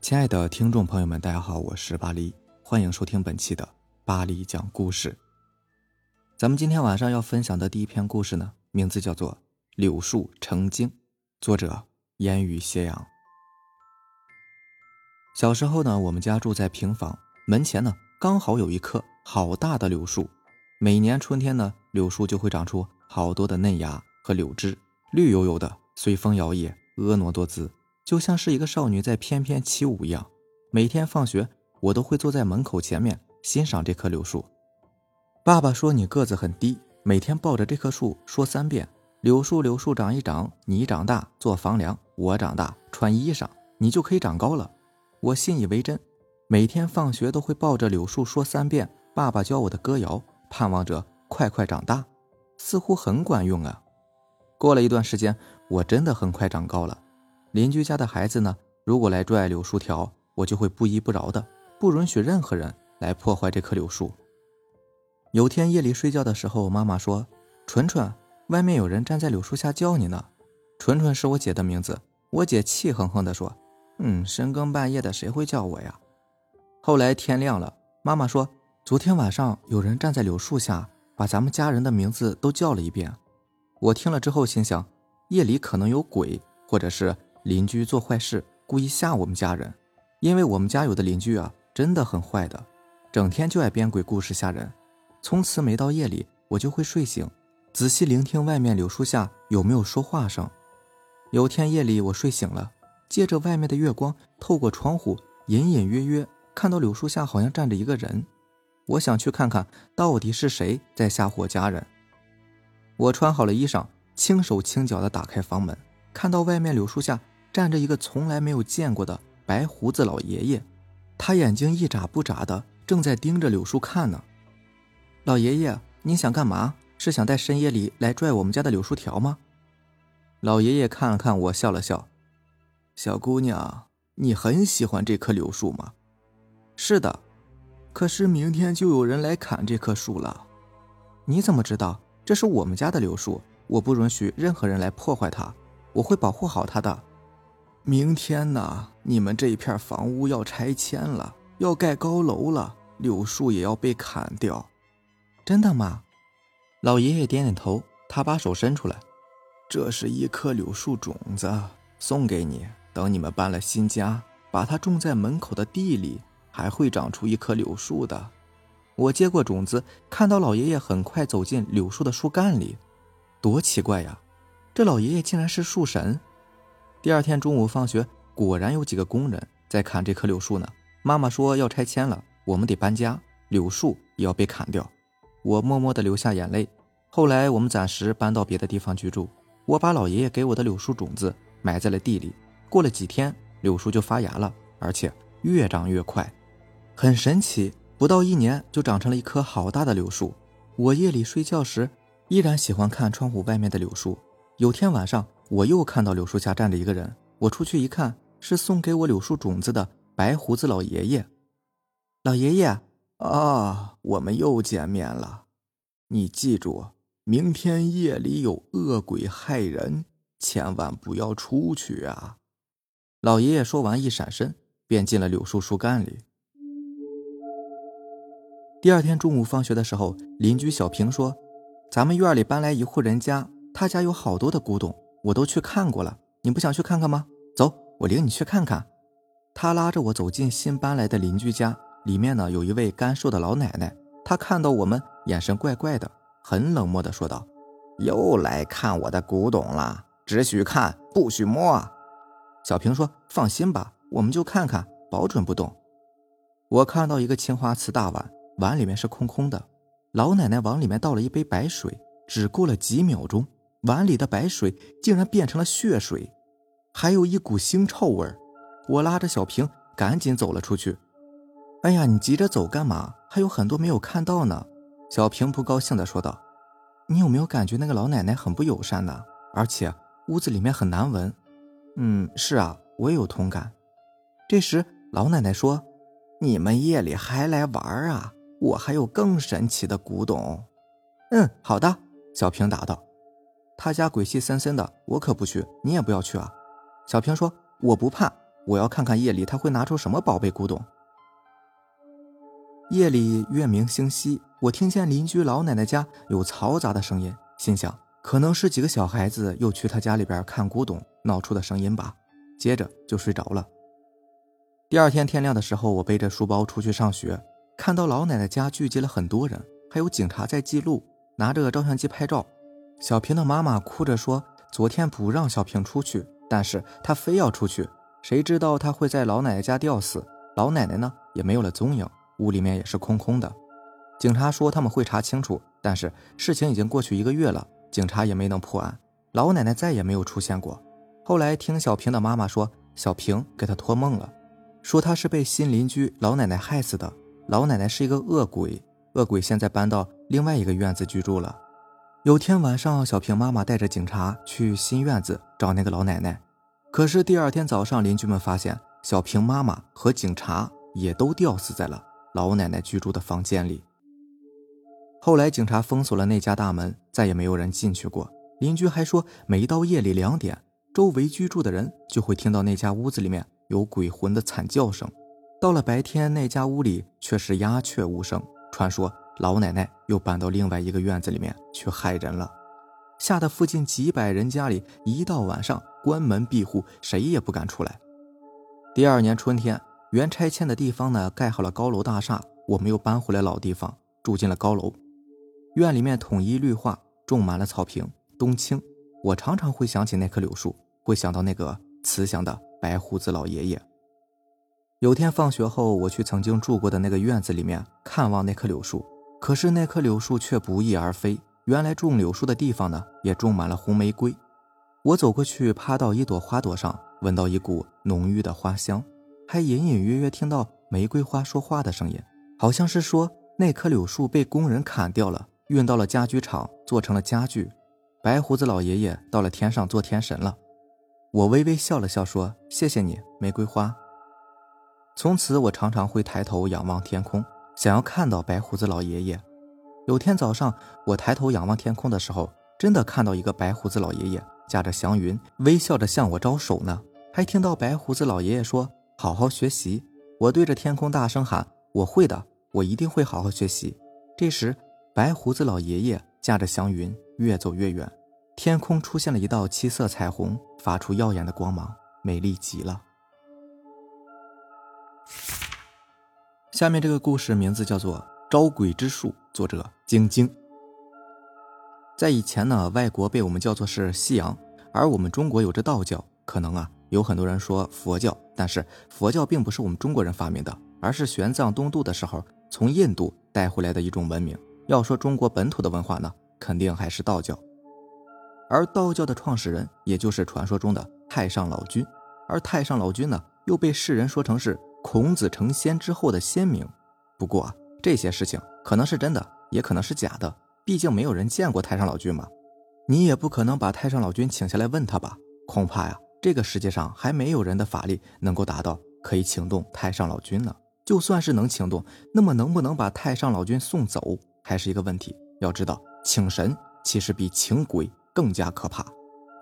亲爱的听众朋友们，大家好，我是巴黎，欢迎收听本期的巴黎讲故事。咱们今天晚上要分享的第一篇故事呢，名字叫做《柳树成精》，作者烟雨斜阳。小时候呢，我们家住在平房，门前呢刚好有一棵好大的柳树，每年春天呢，柳树就会长出好多的嫩芽和柳枝，绿油油的，随风摇曳，婀娜多姿。就像是一个少女在翩翩起舞一样。每天放学，我都会坐在门口前面欣赏这棵柳树。爸爸说：“你个子很低，每天抱着这棵树说三遍：‘柳树，柳树长一长，你长大做房梁，我长大穿衣裳，你就可以长高了。’我信以为真，每天放学都会抱着柳树说三遍爸爸教我的歌谣，盼望着快快长大，似乎很管用啊。过了一段时间，我真的很快长高了。”邻居家的孩子呢，如果来拽柳树条，我就会不依不饶的，不允许任何人来破坏这棵柳树。有天夜里睡觉的时候，妈妈说：“纯纯，外面有人站在柳树下叫你呢。”纯纯是我姐的名字。我姐气哼哼地说：“嗯，深更半夜的谁会叫我呀？”后来天亮了，妈妈说：“昨天晚上有人站在柳树下，把咱们家人的名字都叫了一遍。”我听了之后心想：夜里可能有鬼，或者是……邻居做坏事，故意吓我们家人，因为我们家有的邻居啊，真的很坏的，整天就爱编鬼故事吓人。从此每到夜里，我就会睡醒，仔细聆听外面柳树下有没有说话声。有天夜里我睡醒了，借着外面的月光，透过窗户隐隐约约看到柳树下好像站着一个人。我想去看看到底是谁在吓唬我家人。我穿好了衣裳，轻手轻脚地打开房门，看到外面柳树下。站着一个从来没有见过的白胡子老爷爷，他眼睛一眨不眨的，正在盯着柳树看呢。老爷爷，你想干嘛？是想在深夜里来拽我们家的柳树条吗？老爷爷看了看我，笑了笑：“小姑娘，你很喜欢这棵柳树吗？”“是的。”“可是明天就有人来砍这棵树了。”“你怎么知道？这是我们家的柳树，我不允许任何人来破坏它，我会保护好它的。”明天呢，你们这一片房屋要拆迁了，要盖高楼了，柳树也要被砍掉，真的吗？老爷爷点点头，他把手伸出来，这是一颗柳树种子，送给你。等你们搬了新家，把它种在门口的地里，还会长出一棵柳树的。我接过种子，看到老爷爷很快走进柳树的树干里，多奇怪呀！这老爷爷竟然是树神。第二天中午放学，果然有几个工人在砍这棵柳树呢。妈妈说要拆迁了，我们得搬家，柳树也要被砍掉。我默默地流下眼泪。后来我们暂时搬到别的地方居住。我把老爷爷给我的柳树种子埋在了地里。过了几天，柳树就发芽了，而且越长越快，很神奇。不到一年就长成了一棵好大的柳树。我夜里睡觉时，依然喜欢看窗户外面的柳树。有天晚上。我又看到柳树下站着一个人，我出去一看，是送给我柳树种子的白胡子老爷爷。老爷爷，啊，我们又见面了。你记住，明天夜里有恶鬼害人，千万不要出去啊！老爷爷说完，一闪身便进了柳树树干里。第二天中午放学的时候，邻居小平说：“咱们院里搬来一户人家，他家有好多的古董。”我都去看过了，你不想去看看吗？走，我领你去看看。他拉着我走进新搬来的邻居家，里面呢有一位干瘦的老奶奶。她看到我们，眼神怪怪的，很冷漠的说道：“又来看我的古董了，只许看，不许摸。”小平说：“放心吧，我们就看看，保准不动。”我看到一个青花瓷大碗，碗里面是空空的。老奶奶往里面倒了一杯白水，只过了几秒钟。碗里的白水竟然变成了血水，还有一股腥臭味我拉着小平赶紧走了出去。哎呀，你急着走干嘛？还有很多没有看到呢。小平不高兴地说道：“你有没有感觉那个老奶奶很不友善呢？而且屋子里面很难闻。”嗯，是啊，我也有同感。这时老奶奶说：“你们夜里还来玩啊？我还有更神奇的古董。”嗯，好的。小平答道。他家鬼气森森的，我可不去，你也不要去啊。小平说：“我不怕，我要看看夜里他会拿出什么宝贝古董。夜里月明星稀，我听见邻居老奶奶家有嘈杂的声音，心想可能是几个小孩子又去他家里边看古董闹出的声音吧。接着就睡着了。第二天天亮的时候，我背着书包出去上学，看到老奶奶家聚集了很多人，还有警察在记录，拿着照相机拍照。小平的妈妈哭着说：“昨天不让小平出去，但是他非要出去，谁知道他会在老奶奶家吊死？老奶奶呢，也没有了踪影。”屋里面也是空空的，警察说他们会查清楚，但是事情已经过去一个月了，警察也没能破案，老奶奶再也没有出现过。后来听小平的妈妈说，小平给她托梦了，说她是被新邻居老奶奶害死的，老奶奶是一个恶鬼，恶鬼现在搬到另外一个院子居住了。有天晚上，小平妈妈带着警察去新院子找那个老奶奶，可是第二天早上，邻居们发现小平妈妈和警察也都吊死在了。老奶奶居住的房间里。后来警察封锁了那家大门，再也没有人进去过。邻居还说，每到夜里两点，周围居住的人就会听到那家屋子里面有鬼魂的惨叫声；到了白天，那家屋里却是鸦雀无声。传说老奶奶又搬到另外一个院子里面去害人了，吓得附近几百人家里一到晚上关门闭户，谁也不敢出来。第二年春天。原拆迁的地方呢，盖好了高楼大厦，我们又搬回来老地方，住进了高楼。院里面统一绿化，种满了草坪、冬青。我常常会想起那棵柳树，会想到那个慈祥的白胡子老爷爷。有天放学后，我去曾经住过的那个院子里面看望那棵柳树，可是那棵柳树却不翼而飞。原来种柳树的地方呢，也种满了红玫瑰。我走过去，趴到一朵花朵上，闻到一股浓郁的花香。还隐隐约约听到玫瑰花说话的声音，好像是说那棵柳树被工人砍掉了，运到了家具厂做成了家具。白胡子老爷爷到了天上做天神了。我微微笑了笑，说：“谢谢你，玫瑰花。”从此，我常常会抬头仰望天空，想要看到白胡子老爷爷。有天早上，我抬头仰望天空的时候，真的看到一个白胡子老爷爷驾着祥云，微笑着向我招手呢。还听到白胡子老爷爷说。好好学习，我对着天空大声喊：“我会的，我一定会好好学习。”这时，白胡子老爷爷驾着祥云越走越远，天空出现了一道七色彩虹，发出耀眼的光芒，美丽极了。下面这个故事名字叫做《招鬼之术》，作者晶晶。在以前呢，外国被我们叫做是西洋，而我们中国有着道教，可能啊。有很多人说佛教，但是佛教并不是我们中国人发明的，而是玄奘东渡的时候从印度带回来的一种文明。要说中国本土的文化呢，肯定还是道教。而道教的创始人，也就是传说中的太上老君。而太上老君呢，又被世人说成是孔子成仙之后的先明。不过，这些事情可能是真的，也可能是假的，毕竟没有人见过太上老君嘛。你也不可能把太上老君请下来问他吧？恐怕呀。这个世界上还没有人的法力能够达到可以请动太上老君呢。就算是能请动，那么能不能把太上老君送走，还是一个问题。要知道，请神其实比请鬼更加可怕。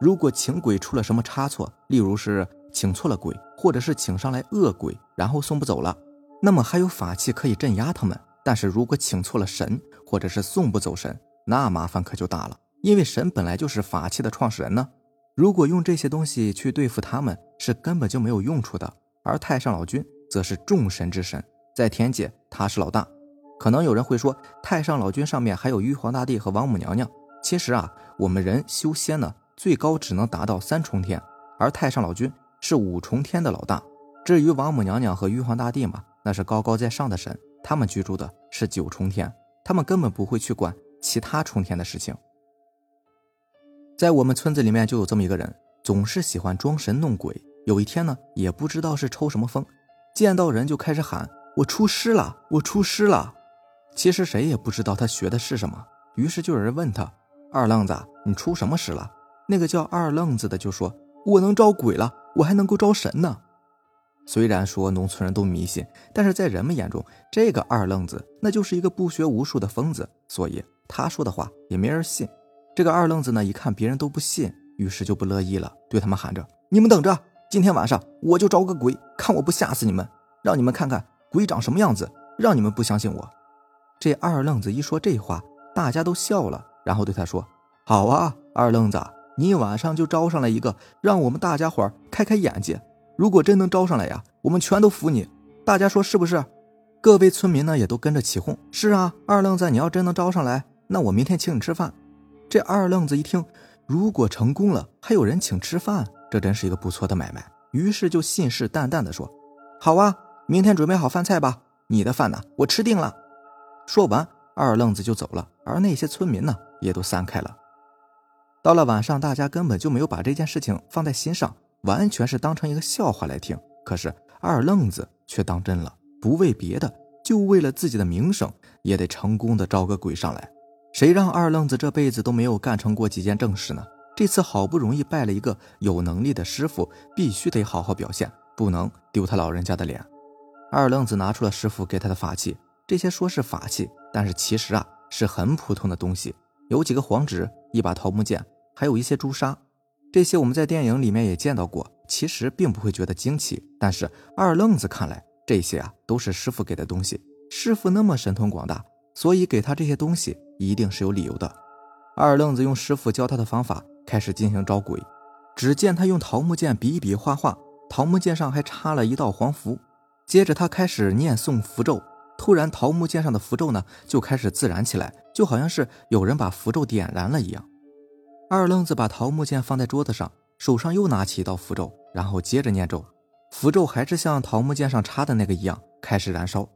如果请鬼出了什么差错，例如是请错了鬼，或者是请上来恶鬼，然后送不走了，那么还有法器可以镇压他们。但是如果请错了神，或者是送不走神，那麻烦可就大了，因为神本来就是法器的创始人呢。如果用这些东西去对付他们，是根本就没有用处的。而太上老君则是众神之神，在天界他是老大。可能有人会说，太上老君上面还有玉皇大帝和王母娘娘。其实啊，我们人修仙呢，最高只能达到三重天，而太上老君是五重天的老大。至于王母娘娘和玉皇大帝嘛，那是高高在上的神，他们居住的是九重天，他们根本不会去管其他重天的事情。在我们村子里面就有这么一个人，总是喜欢装神弄鬼。有一天呢，也不知道是抽什么风，见到人就开始喊：“我出师了，我出师了。”其实谁也不知道他学的是什么。于是就有人问他：“二愣子，你出什么师了？”那个叫二愣子的就说：“我能招鬼了，我还能够招神呢。”虽然说农村人都迷信，但是在人们眼中，这个二愣子那就是一个不学无术的疯子，所以他说的话也没人信。这个二愣子呢，一看别人都不信，于是就不乐意了，对他们喊着：“你们等着，今天晚上我就招个鬼，看我不吓死你们，让你们看看鬼长什么样子，让你们不相信我。”这二愣子一说这话，大家都笑了，然后对他说：“好啊，二愣子，你晚上就招上来一个，让我们大家伙开开眼界。如果真能招上来呀，我们全都服你。大家说是不是？”各位村民呢也都跟着起哄：“是啊，二愣子，你要真能招上来，那我明天请你吃饭。”这二愣子一听，如果成功了，还有人请吃饭，这真是一个不错的买卖。于是就信誓旦旦地说：“好啊，明天准备好饭菜吧，你的饭呢，我吃定了。”说完，二愣子就走了，而那些村民呢，也都散开了。到了晚上，大家根本就没有把这件事情放在心上，完全是当成一个笑话来听。可是二愣子却当真了。不为别的，就为了自己的名声，也得成功的招个鬼上来。谁让二愣子这辈子都没有干成过几件正事呢？这次好不容易拜了一个有能力的师傅，必须得好好表现，不能丢他老人家的脸。二愣子拿出了师傅给他的法器，这些说是法器，但是其实啊是很普通的东西，有几个黄纸，一把桃木剑，还有一些朱砂。这些我们在电影里面也见到过，其实并不会觉得惊奇，但是二愣子看来。这些啊都是师傅给的东西，师傅那么神通广大，所以给他这些东西一定是有理由的。二愣子用师傅教他的方法开始进行招鬼，只见他用桃木剑笔笔画画，桃木剑上还插了一道黄符。接着他开始念诵符咒，突然桃木剑上的符咒呢就开始自燃起来，就好像是有人把符咒点燃了一样。二愣子把桃木剑放在桌子上，手上又拿起一道符咒，然后接着念咒。符咒还是像桃木剑上插的那个一样开始燃烧，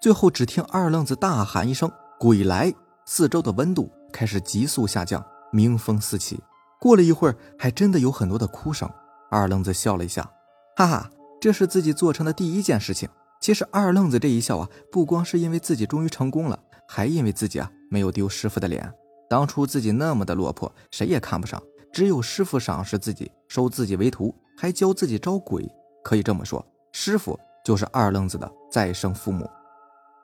最后只听二愣子大喊一声“鬼来”，四周的温度开始急速下降，鸣风四起。过了一会儿，还真的有很多的哭声。二愣子笑了一下，哈哈，这是自己做成的第一件事情。其实二愣子这一笑啊，不光是因为自己终于成功了，还因为自己啊没有丢师傅的脸。当初自己那么的落魄，谁也看不上，只有师傅赏识自己，收自己为徒，还教自己招鬼。可以这么说，师傅就是二愣子的再生父母。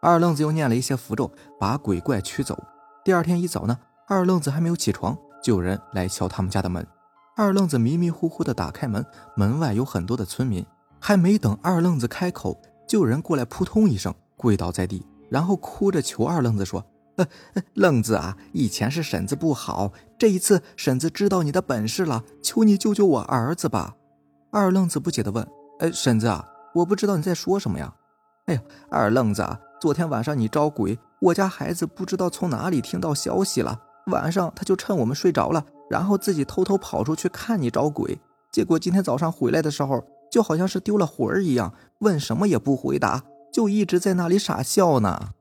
二愣子又念了一些符咒，把鬼怪驱走。第二天一早呢，二愣子还没有起床，就有人来敲他们家的门。二愣子迷迷糊糊的打开门，门外有很多的村民。还没等二愣子开口，就有人过来扑通一声跪倒在地，然后哭着求二愣子说：“呃，愣子啊，以前是婶子不好，这一次婶子知道你的本事了，求你救救我儿子吧。”二愣子不解的问。哎，婶子啊，我不知道你在说什么呀。哎呀，二愣子啊，昨天晚上你招鬼，我家孩子不知道从哪里听到消息了，晚上他就趁我们睡着了，然后自己偷偷跑出去看你招鬼，结果今天早上回来的时候，就好像是丢了魂儿一样，问什么也不回答，就一直在那里傻笑呢。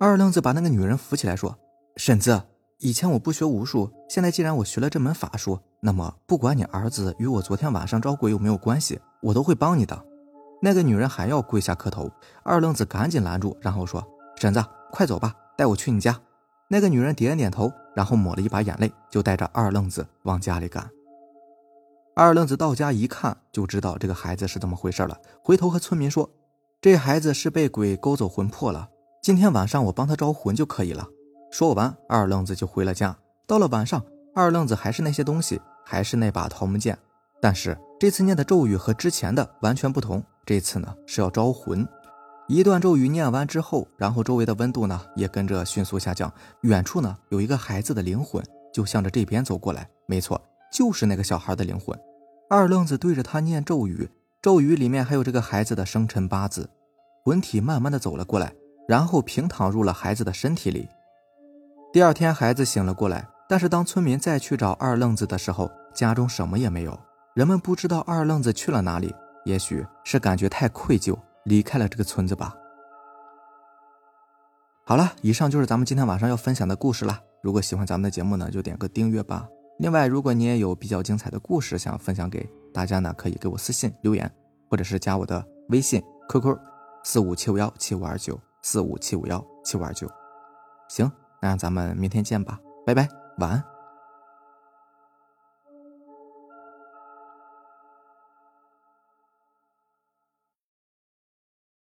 二愣子把那个女人扶起来说：“婶子。”以前我不学武术，现在既然我学了这门法术，那么不管你儿子与我昨天晚上招鬼有没有关系，我都会帮你的。那个女人还要跪下磕头，二愣子赶紧拦住，然后说：“婶子，快走吧，带我去你家。”那个女人点点头，然后抹了一把眼泪，就带着二愣子往家里赶。二愣子到家一看，就知道这个孩子是怎么回事了，回头和村民说：“这孩子是被鬼勾走魂魄了，今天晚上我帮他招魂就可以了。”说完，二愣子就回了家。到了晚上，二愣子还是那些东西，还是那把桃木剑，但是这次念的咒语和之前的完全不同。这次呢是要招魂。一段咒语念完之后，然后周围的温度呢也跟着迅速下降。远处呢有一个孩子的灵魂，就向着这边走过来。没错，就是那个小孩的灵魂。二愣子对着他念咒语，咒语里面还有这个孩子的生辰八字。魂体慢慢的走了过来，然后平躺入了孩子的身体里。第二天，孩子醒了过来，但是当村民再去找二愣子的时候，家中什么也没有。人们不知道二愣子去了哪里，也许是感觉太愧疚，离开了这个村子吧。好了，以上就是咱们今天晚上要分享的故事了。如果喜欢咱们的节目呢，就点个订阅吧。另外，如果你也有比较精彩的故事想分享给大家呢，可以给我私信留言，或者是加我的微信 QQ 四五七五幺七五二九四五七五幺七五二九。行。那咱们明天见吧，拜拜，晚安。